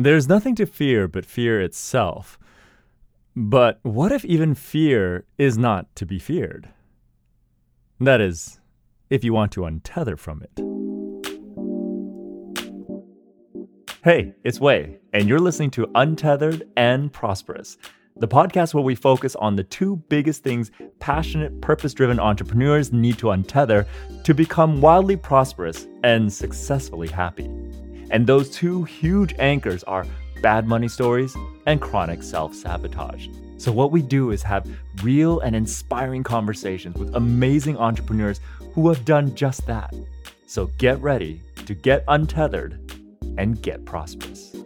There's nothing to fear but fear itself. But what if even fear is not to be feared? That is, if you want to untether from it. Hey, it's Wei, and you're listening to Untethered and Prosperous, the podcast where we focus on the two biggest things passionate, purpose driven entrepreneurs need to untether to become wildly prosperous and successfully happy. And those two huge anchors are bad money stories and chronic self sabotage. So, what we do is have real and inspiring conversations with amazing entrepreneurs who have done just that. So, get ready to get untethered and get prosperous.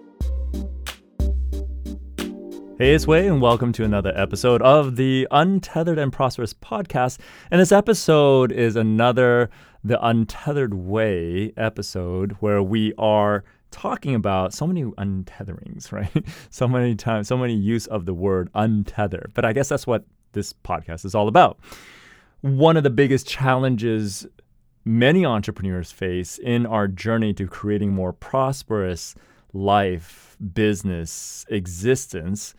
Hey, it's Wei, and welcome to another episode of the Untethered and Prosperous podcast. And this episode is another The Untethered Wei episode where we are talking about so many untetherings, right? so many times, so many use of the word untether. But I guess that's what this podcast is all about. One of the biggest challenges many entrepreneurs face in our journey to creating more prosperous life, business, existence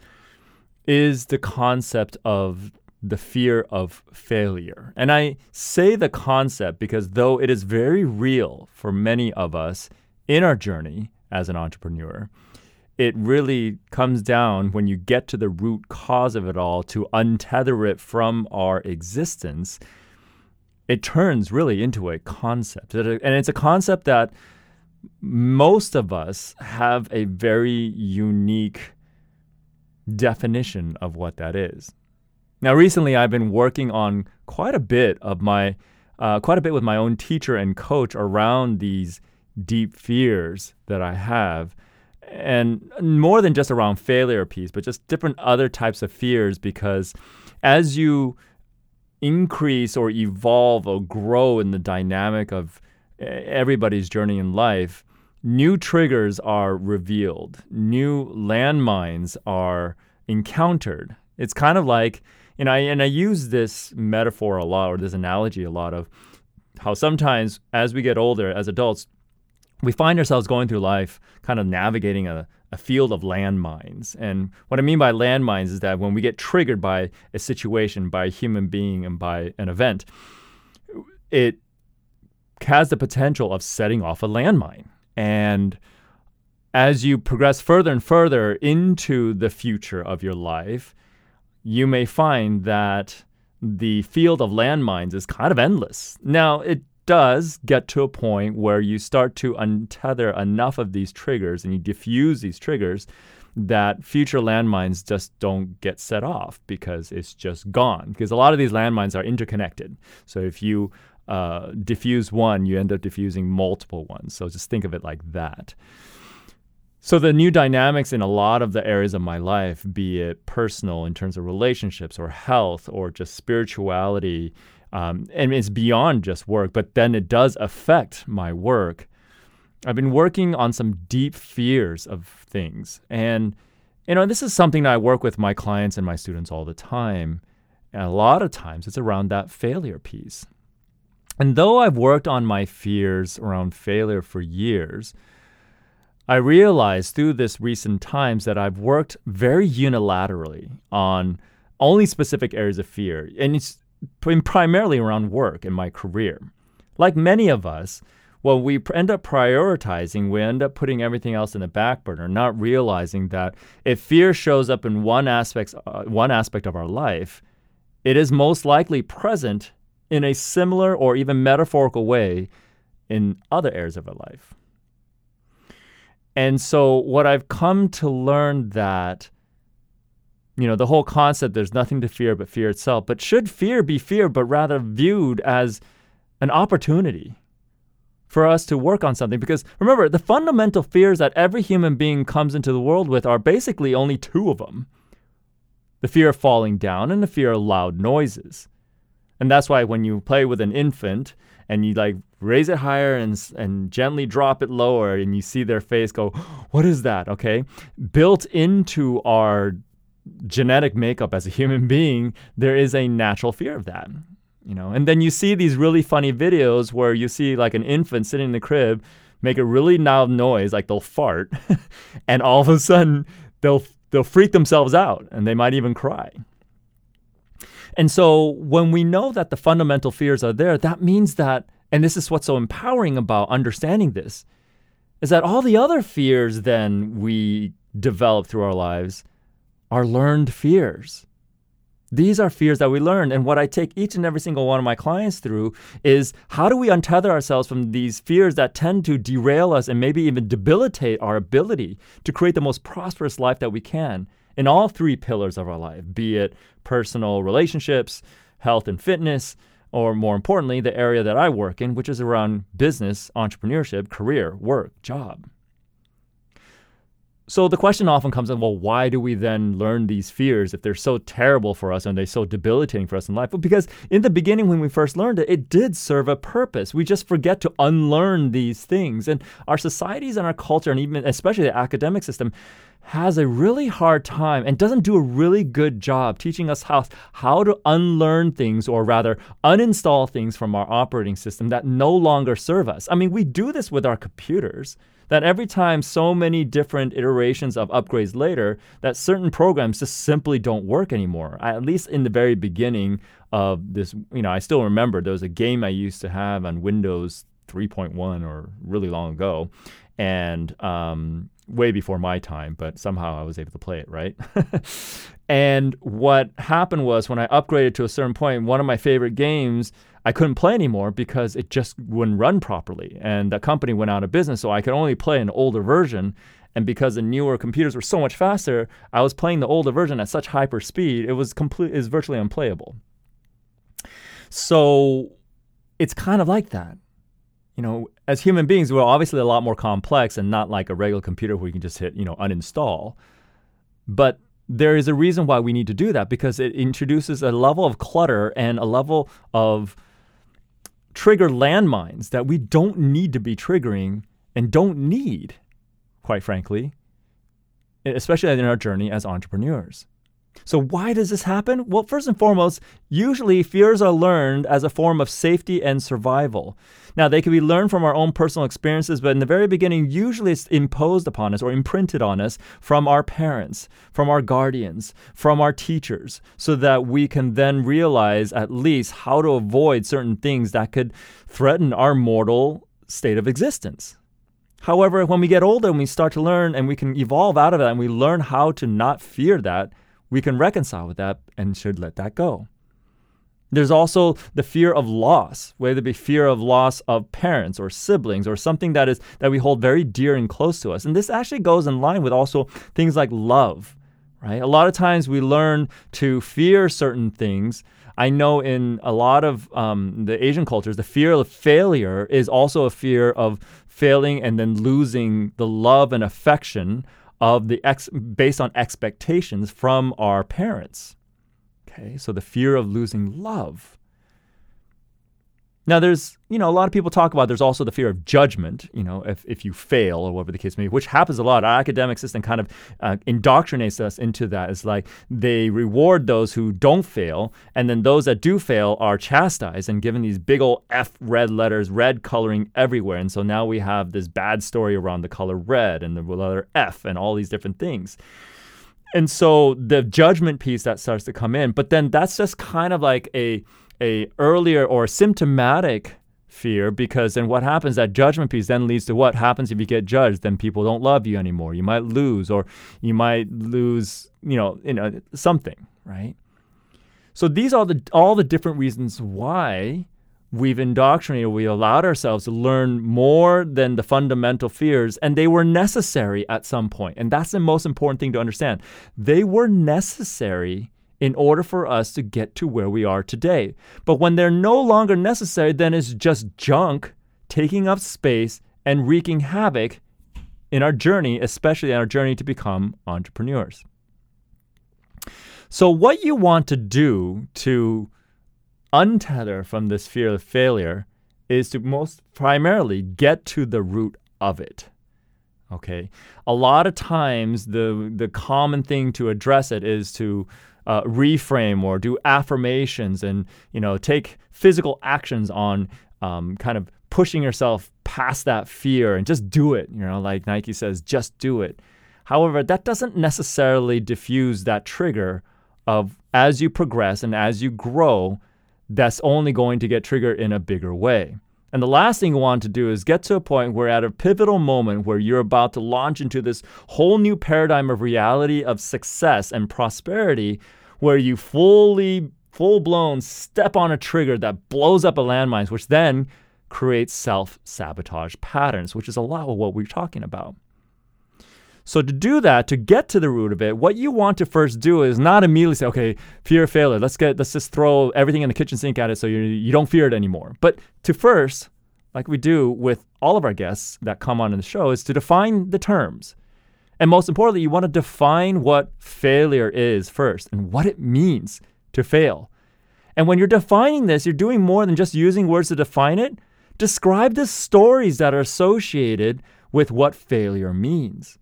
is the concept of the fear of failure. And I say the concept because though it is very real for many of us in our journey as an entrepreneur, it really comes down when you get to the root cause of it all to untether it from our existence. It turns really into a concept. And it's a concept that most of us have a very unique definition of what that is. Now, recently, I've been working on quite a bit of my, uh, quite a bit with my own teacher and coach around these deep fears that I have, and more than just around failure piece, but just different other types of fears. Because as you increase or evolve or grow in the dynamic of everybody's journey in life, new triggers are revealed, new landmines are encountered. It's kind of like, and I and I use this metaphor a lot or this analogy a lot of how sometimes as we get older as adults, we find ourselves going through life kind of navigating a, a field of landmines. And what I mean by landmines is that when we get triggered by a situation, by a human being, and by an event, it has the potential of setting off a landmine. And as you progress further and further into the future of your life, you may find that the field of landmines is kind of endless. Now, it does get to a point where you start to untether enough of these triggers and you diffuse these triggers that future landmines just don't get set off because it's just gone. Because a lot of these landmines are interconnected. So if you uh, diffuse one, you end up diffusing multiple ones. So just think of it like that. So the new dynamics in a lot of the areas of my life, be it personal in terms of relationships or health or just spirituality, um, and it's beyond just work, but then it does affect my work. I've been working on some deep fears of things. And, you know, this is something that I work with my clients and my students all the time. And a lot of times it's around that failure piece. And though I've worked on my fears around failure for years, I realized through this recent times that I've worked very unilaterally on only specific areas of fear, and it's primarily around work in my career. Like many of us, well, we end up prioritizing, we end up putting everything else in the back burner, not realizing that if fear shows up in one aspect, uh, one aspect of our life, it is most likely present in a similar or even metaphorical way in other areas of our life. And so what I've come to learn that you know, the whole concept there's nothing to fear but fear itself. But should fear be fear but rather viewed as an opportunity for us to work on something because remember, the fundamental fears that every human being comes into the world with are basically only two of them. The fear of falling down and the fear of loud noises. And that's why when you play with an infant and you like raise it higher and, and gently drop it lower and you see their face go, what is that? Okay. Built into our genetic makeup as a human being, there is a natural fear of that. You know, and then you see these really funny videos where you see like an infant sitting in the crib make a really loud noise, like they'll fart, and all of a sudden they'll they'll freak themselves out and they might even cry. And so when we know that the fundamental fears are there, that means that, and this is what's so empowering about understanding this, is that all the other fears then we develop through our lives are learned fears. These are fears that we learn. And what I take each and every single one of my clients through is how do we untether ourselves from these fears that tend to derail us and maybe even debilitate our ability to create the most prosperous life that we can in all three pillars of our life, be it personal relationships, health and fitness, or more importantly, the area that I work in, which is around business, entrepreneurship, career, work, job. So the question often comes in, well, why do we then learn these fears if they're so terrible for us and they're so debilitating for us in life? Well, because in the beginning, when we first learned it, it did serve a purpose. We just forget to unlearn these things. And our societies and our culture, and even especially the academic system, has a really hard time and doesn't do a really good job teaching us how, how to unlearn things or rather uninstall things from our operating system that no longer serve us. I mean, we do this with our computers that every time so many different iterations of upgrades later, that certain programs just simply don't work anymore. At least in the very beginning of this, you know, I still remember there was a game I used to have on Windows 3.1 or really long ago, and um, way before my time, but somehow I was able to play it, right? and what happened was when I upgraded to a certain point, one of my favorite games I couldn't play anymore because it just wouldn't run properly. And the company went out of business, so I could only play an older version. And because the newer computers were so much faster, I was playing the older version at such hyper speed, it was complete is virtually unplayable. So it's kind of like that. You know, as human beings, we're obviously a lot more complex and not like a regular computer where you can just hit, you know, uninstall. But there is a reason why we need to do that because it introduces a level of clutter and a level of trigger landmines that we don't need to be triggering and don't need, quite frankly, especially in our journey as entrepreneurs. So, why does this happen? Well, first and foremost, usually fears are learned as a form of safety and survival. Now, they can be learned from our own personal experiences, but in the very beginning, usually it's imposed upon us or imprinted on us from our parents, from our guardians, from our teachers, so that we can then realize at least how to avoid certain things that could threaten our mortal state of existence. However, when we get older and we start to learn and we can evolve out of that and we learn how to not fear that, we can reconcile with that and should let that go. There's also the fear of loss, whether it be fear of loss of parents or siblings or something that is that we hold very dear and close to us. And this actually goes in line with also things like love, right? A lot of times we learn to fear certain things. I know in a lot of um, the Asian cultures, the fear of failure is also a fear of failing and then losing the love and affection of the ex- based on expectations from our parents. Okay, so the fear of losing love. Now, there's, you know, a lot of people talk about there's also the fear of judgment, you know, if, if you fail or whatever the case may be, which happens a lot. Our academic system kind of uh, indoctrinates us into that. It's like they reward those who don't fail, and then those that do fail are chastised and given these big old F red letters, red coloring everywhere. And so now we have this bad story around the color red and the letter F and all these different things and so the judgment piece that starts to come in but then that's just kind of like a a earlier or symptomatic fear because then what happens that judgment piece then leads to what happens if you get judged then people don't love you anymore you might lose or you might lose you know you know something right so these are the all the different reasons why we've indoctrinated, we allowed ourselves to learn more than the fundamental fears, and they were necessary at some point. And that's the most important thing to understand. They were necessary in order for us to get to where we are today. But when they're no longer necessary, then it's just junk taking up space and wreaking havoc in our journey, especially in our journey to become entrepreneurs. So, what you want to do to untether from this fear of failure is to most primarily get to the root of it. Okay. A lot of times the the common thing to address it is to uh, reframe or do affirmations and you know take physical actions on um, kind of pushing yourself past that fear and just do it. You know, like Nike says, just do it. However, that doesn't necessarily diffuse that trigger of as you progress and as you grow, that's only going to get triggered in a bigger way. And the last thing you want to do is get to a point where, at a pivotal moment where you're about to launch into this whole new paradigm of reality of success and prosperity, where you fully, full blown step on a trigger that blows up a landmine, which then creates self sabotage patterns, which is a lot of what we're talking about. So to do that, to get to the root of it, what you want to first do is not immediately say, okay, fear of failure. Let's get let's just throw everything in the kitchen sink at it so you you don't fear it anymore. But to first, like we do with all of our guests that come on in the show, is to define the terms. And most importantly, you want to define what failure is first and what it means to fail. And when you're defining this, you're doing more than just using words to define it. Describe the stories that are associated with what failure means.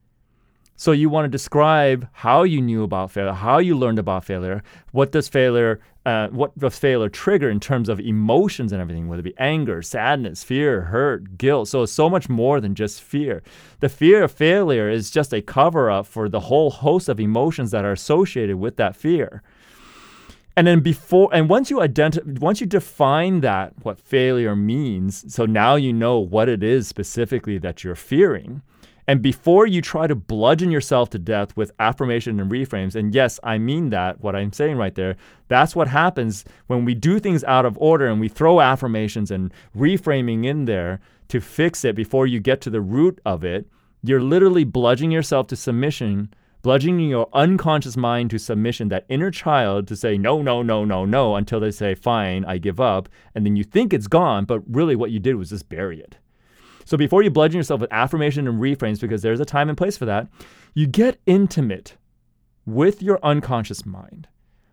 So you want to describe how you knew about failure, how you learned about failure, what does failure, uh, what does failure trigger in terms of emotions and everything, whether it be anger, sadness, fear, hurt, guilt. So it's so much more than just fear. The fear of failure is just a cover up for the whole host of emotions that are associated with that fear. And then before, and once you identify, once you define that, what failure means, so now you know what it is specifically that you're fearing and before you try to bludgeon yourself to death with affirmation and reframes, and yes, I mean that, what I'm saying right there, that's what happens when we do things out of order and we throw affirmations and reframing in there to fix it before you get to the root of it. You're literally bludgeoning yourself to submission, bludgeoning your unconscious mind to submission, that inner child to say, no, no, no, no, no, until they say, fine, I give up. And then you think it's gone, but really what you did was just bury it. So before you bludgeon yourself with affirmation and reframes, because there's a time and place for that, you get intimate with your unconscious mind,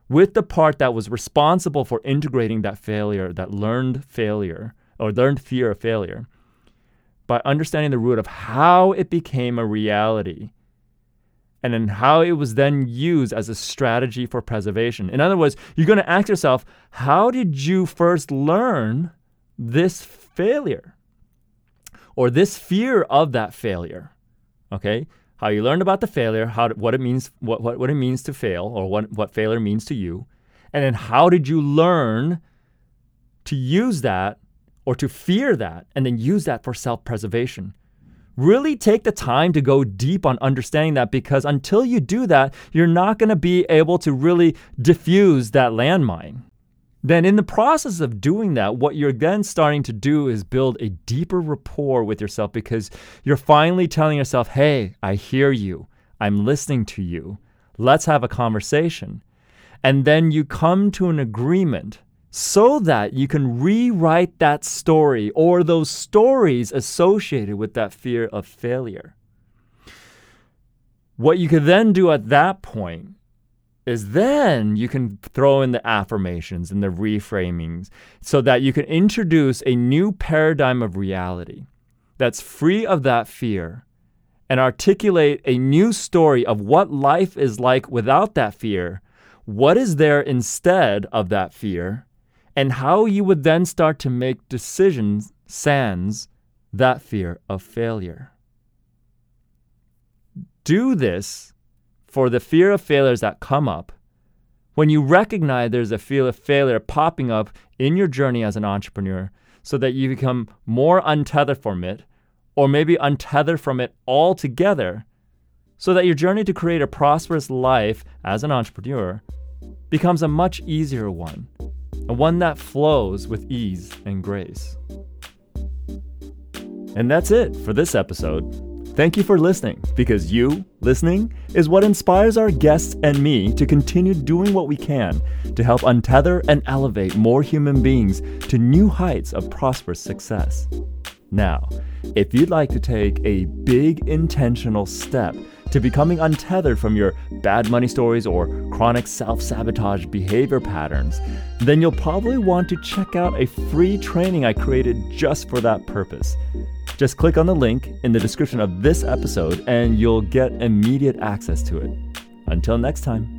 with the part that was responsible for integrating that failure, that learned failure or learned fear of failure, by understanding the root of how it became a reality and then how it was then used as a strategy for preservation. In other words, you're going to ask yourself, how did you first learn this failure? Or this fear of that failure. Okay? How you learned about the failure, how what it means what, what, what it means to fail or what, what failure means to you. And then how did you learn to use that or to fear that and then use that for self-preservation? Really take the time to go deep on understanding that because until you do that, you're not going to be able to really diffuse that landmine then in the process of doing that, what you're then starting to do is build a deeper rapport with yourself because you're finally telling yourself, hey, I hear you. I'm listening to you. Let's have a conversation. And then you come to an agreement so that you can rewrite that story or those stories associated with that fear of failure. What you could then do at that point is then you can throw in the affirmations and the reframings so that you can introduce a new paradigm of reality that's free of that fear and articulate a new story of what life is like without that fear, what is there instead of that fear, and how you would then start to make decisions sans that fear of failure. Do this for the fear of failures that come up, when you recognize there's a fear of failure popping up in your journey as an entrepreneur, so that you become more untethered from it, or maybe untethered from it altogether, so that your journey to create a prosperous life as an entrepreneur becomes a much easier one, and one that flows with ease and grace. And that's it for this episode. Thank you for listening, because you, listening, is what inspires our guests and me to continue doing what we can to help untether and elevate more human beings to new heights of prosperous success. Now, if you'd like to take a big intentional step to becoming untethered from your bad money stories or chronic self sabotage behavior patterns, then you'll probably want to check out a free training I created just for that purpose. Just click on the link in the description of this episode and you'll get immediate access to it. Until next time.